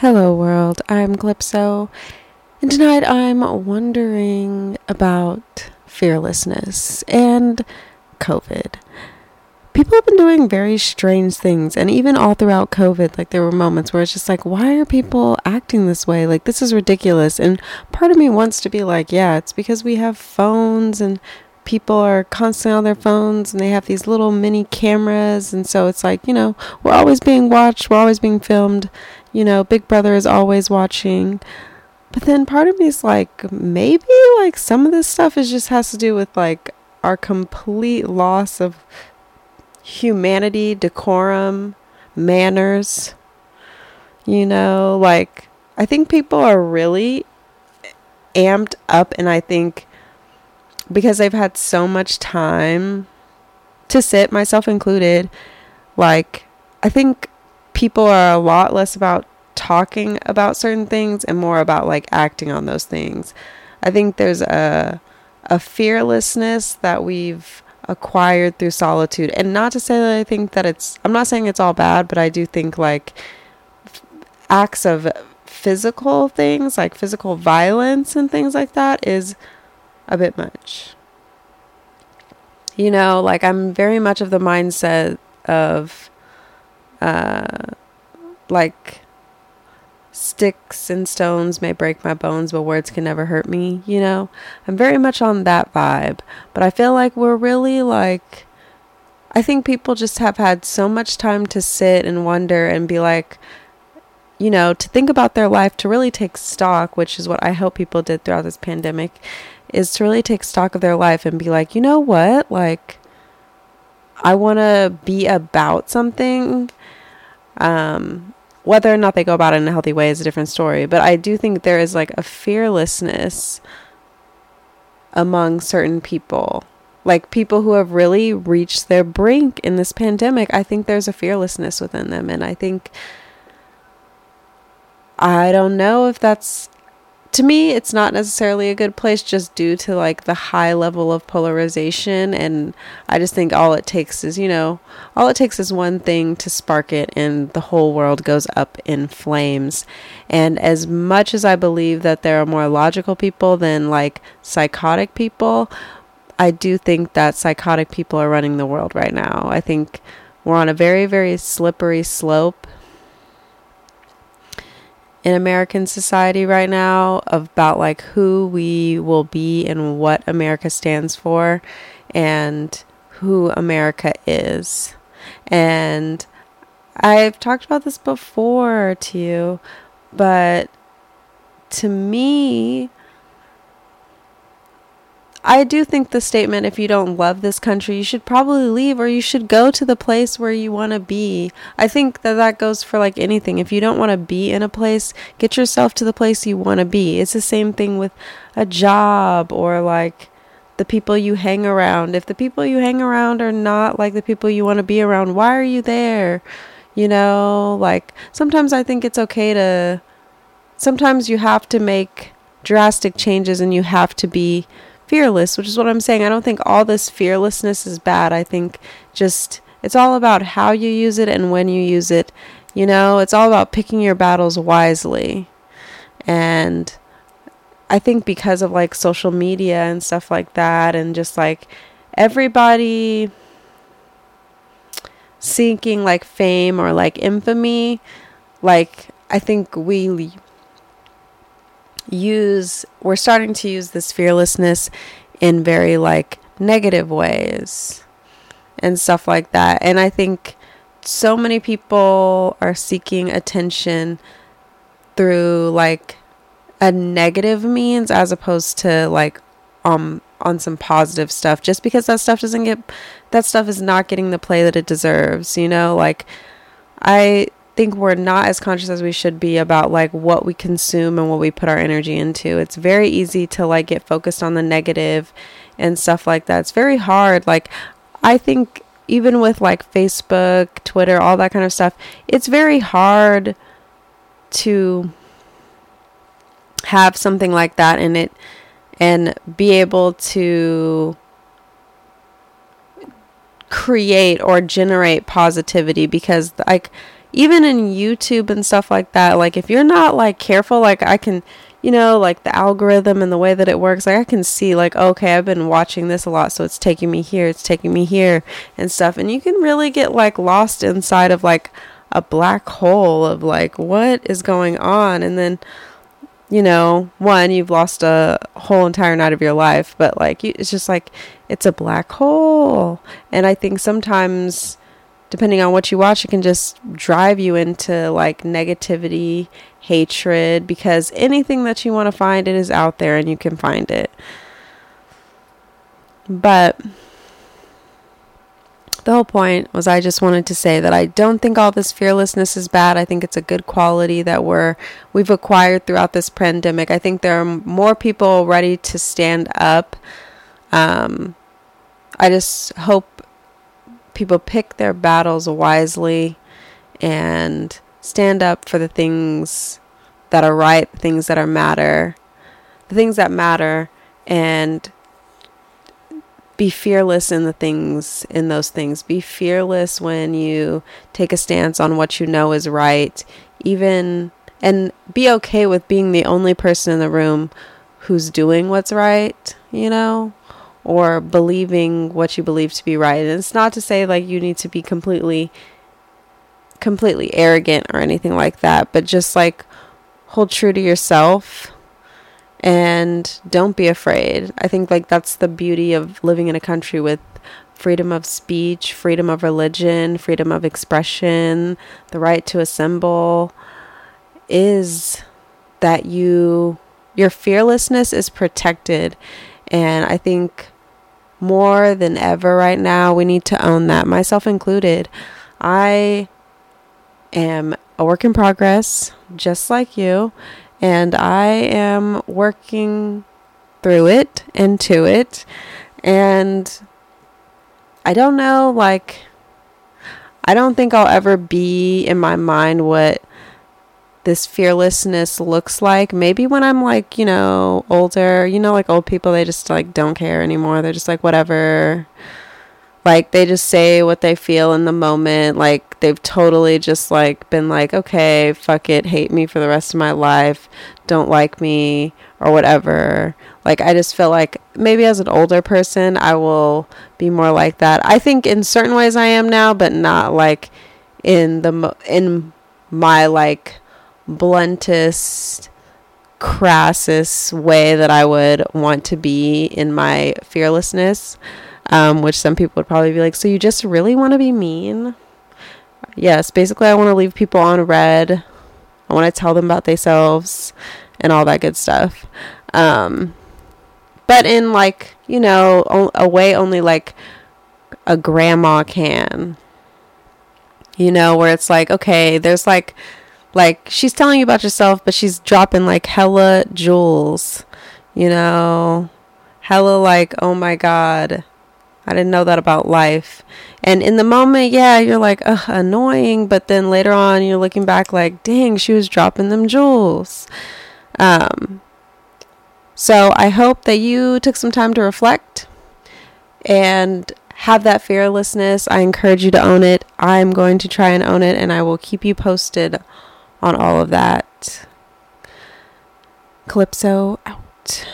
Hello, world. I'm Calypso, and tonight I'm wondering about fearlessness and COVID. People have been doing very strange things, and even all throughout COVID, like there were moments where it's just like, why are people acting this way? Like, this is ridiculous. And part of me wants to be like, yeah, it's because we have phones and people are constantly on their phones and they have these little mini cameras and so it's like you know we're always being watched we're always being filmed you know, Big Brother is always watching. But then part of me is like, maybe like some of this stuff is just has to do with like our complete loss of humanity, decorum, manners. You know, like I think people are really amped up and I think because they've had so much time to sit, myself included, like I think people are a lot less about talking about certain things and more about like acting on those things. I think there's a a fearlessness that we've acquired through solitude. And not to say that I think that it's I'm not saying it's all bad, but I do think like f- acts of physical things, like physical violence and things like that is a bit much. You know, like I'm very much of the mindset of uh, like sticks and stones may break my bones, but words can never hurt me, you know? I'm very much on that vibe. But I feel like we're really like, I think people just have had so much time to sit and wonder and be like, you know, to think about their life, to really take stock, which is what I hope people did throughout this pandemic, is to really take stock of their life and be like, you know what? Like, I want to be about something um, whether or not they go about it in a healthy way is a different story. But I do think there is like a fearlessness among certain people. Like people who have really reached their brink in this pandemic, I think there's a fearlessness within them. And I think, I don't know if that's to me, it's not necessarily a good place just due to like the high level of polarization. And I just think all it takes is, you know, all it takes is one thing to spark it, and the whole world goes up in flames. And as much as I believe that there are more logical people than like psychotic people, I do think that psychotic people are running the world right now. I think we're on a very, very slippery slope in American society right now about like who we will be and what America stands for and who America is. And I've talked about this before to you, but to me, I do think the statement, if you don't love this country, you should probably leave or you should go to the place where you want to be. I think that that goes for like anything. If you don't want to be in a place, get yourself to the place you want to be. It's the same thing with a job or like the people you hang around. If the people you hang around are not like the people you want to be around, why are you there? You know, like sometimes I think it's okay to, sometimes you have to make drastic changes and you have to be fearless, which is what I'm saying. I don't think all this fearlessness is bad. I think just it's all about how you use it and when you use it. You know, it's all about picking your battles wisely. And I think because of like social media and stuff like that, and just like everybody seeking like fame or like infamy, like I think we use we're starting to use this fearlessness in very like negative ways and stuff like that. And I think so many people are seeking attention through like a negative means as opposed to like um on some positive stuff just because that stuff doesn't get that stuff is not getting the play that it deserves, you know? Like I think we're not as conscious as we should be about like what we consume and what we put our energy into. It's very easy to like get focused on the negative and stuff like that. It's very hard. Like I think even with like Facebook, Twitter, all that kind of stuff, it's very hard to have something like that in it and be able to create or generate positivity because like even in YouTube and stuff like that, like if you're not like careful, like I can, you know, like the algorithm and the way that it works, like I can see like okay, I've been watching this a lot, so it's taking me here, it's taking me here and stuff, and you can really get like lost inside of like a black hole of like what is going on and then you know, one, you've lost a whole entire night of your life, but like, you, it's just like, it's a black hole. And I think sometimes, depending on what you watch, it can just drive you into like negativity, hatred, because anything that you want to find, it is out there and you can find it. But the whole point was I just wanted to say that I don't think all this fearlessness is bad. I think it's a good quality that we're we've acquired throughout this pandemic. I think there are more people ready to stand up. Um, I just hope people pick their battles wisely and stand up for the things that are right, the things that are matter, the things that matter, and be fearless in the things in those things. Be fearless when you take a stance on what you know is right. Even and be okay with being the only person in the room who's doing what's right you know or believing what you believe to be right and it's not to say like you need to be completely completely arrogant or anything like that but just like hold true to yourself and don't be afraid. I think like that's the beauty of living in a country with freedom of speech, freedom of religion, freedom of expression, the right to assemble is that you your fearlessness is protected and I think more than ever right now we need to own that myself included. I am a work in progress just like you and I am working through it and to it. And I don't know, like, I don't think I'll ever be in my mind what this fearlessness looks like. Maybe when I'm like, you know, older, you know, like old people, they just like don't care anymore. They're just like, whatever. Like they just say what they feel in the moment. Like they've totally just like been like, okay, fuck it, hate me for the rest of my life, don't like me or whatever. Like I just feel like maybe as an older person, I will be more like that. I think in certain ways I am now, but not like in the mo- in my like bluntest crassest way that I would want to be in my fearlessness um, which some people would probably be like, so you just really want to be mean? Yes, basically, I want to leave people on read. I want to tell them about themselves and all that good stuff. Um, but in like, you know, a way only like a grandma can. You know, where it's like, okay, there's like, like she's telling you about yourself, but she's dropping like hella jewels, you know, hella like, oh my god, I didn't know that about life. And in the moment, yeah, you're like, ugh, annoying. But then later on, you're looking back like, dang, she was dropping them jewels. Um, so I hope that you took some time to reflect and have that fearlessness. I encourage you to own it. I'm going to try and own it, and I will keep you posted on all of that. Calypso out.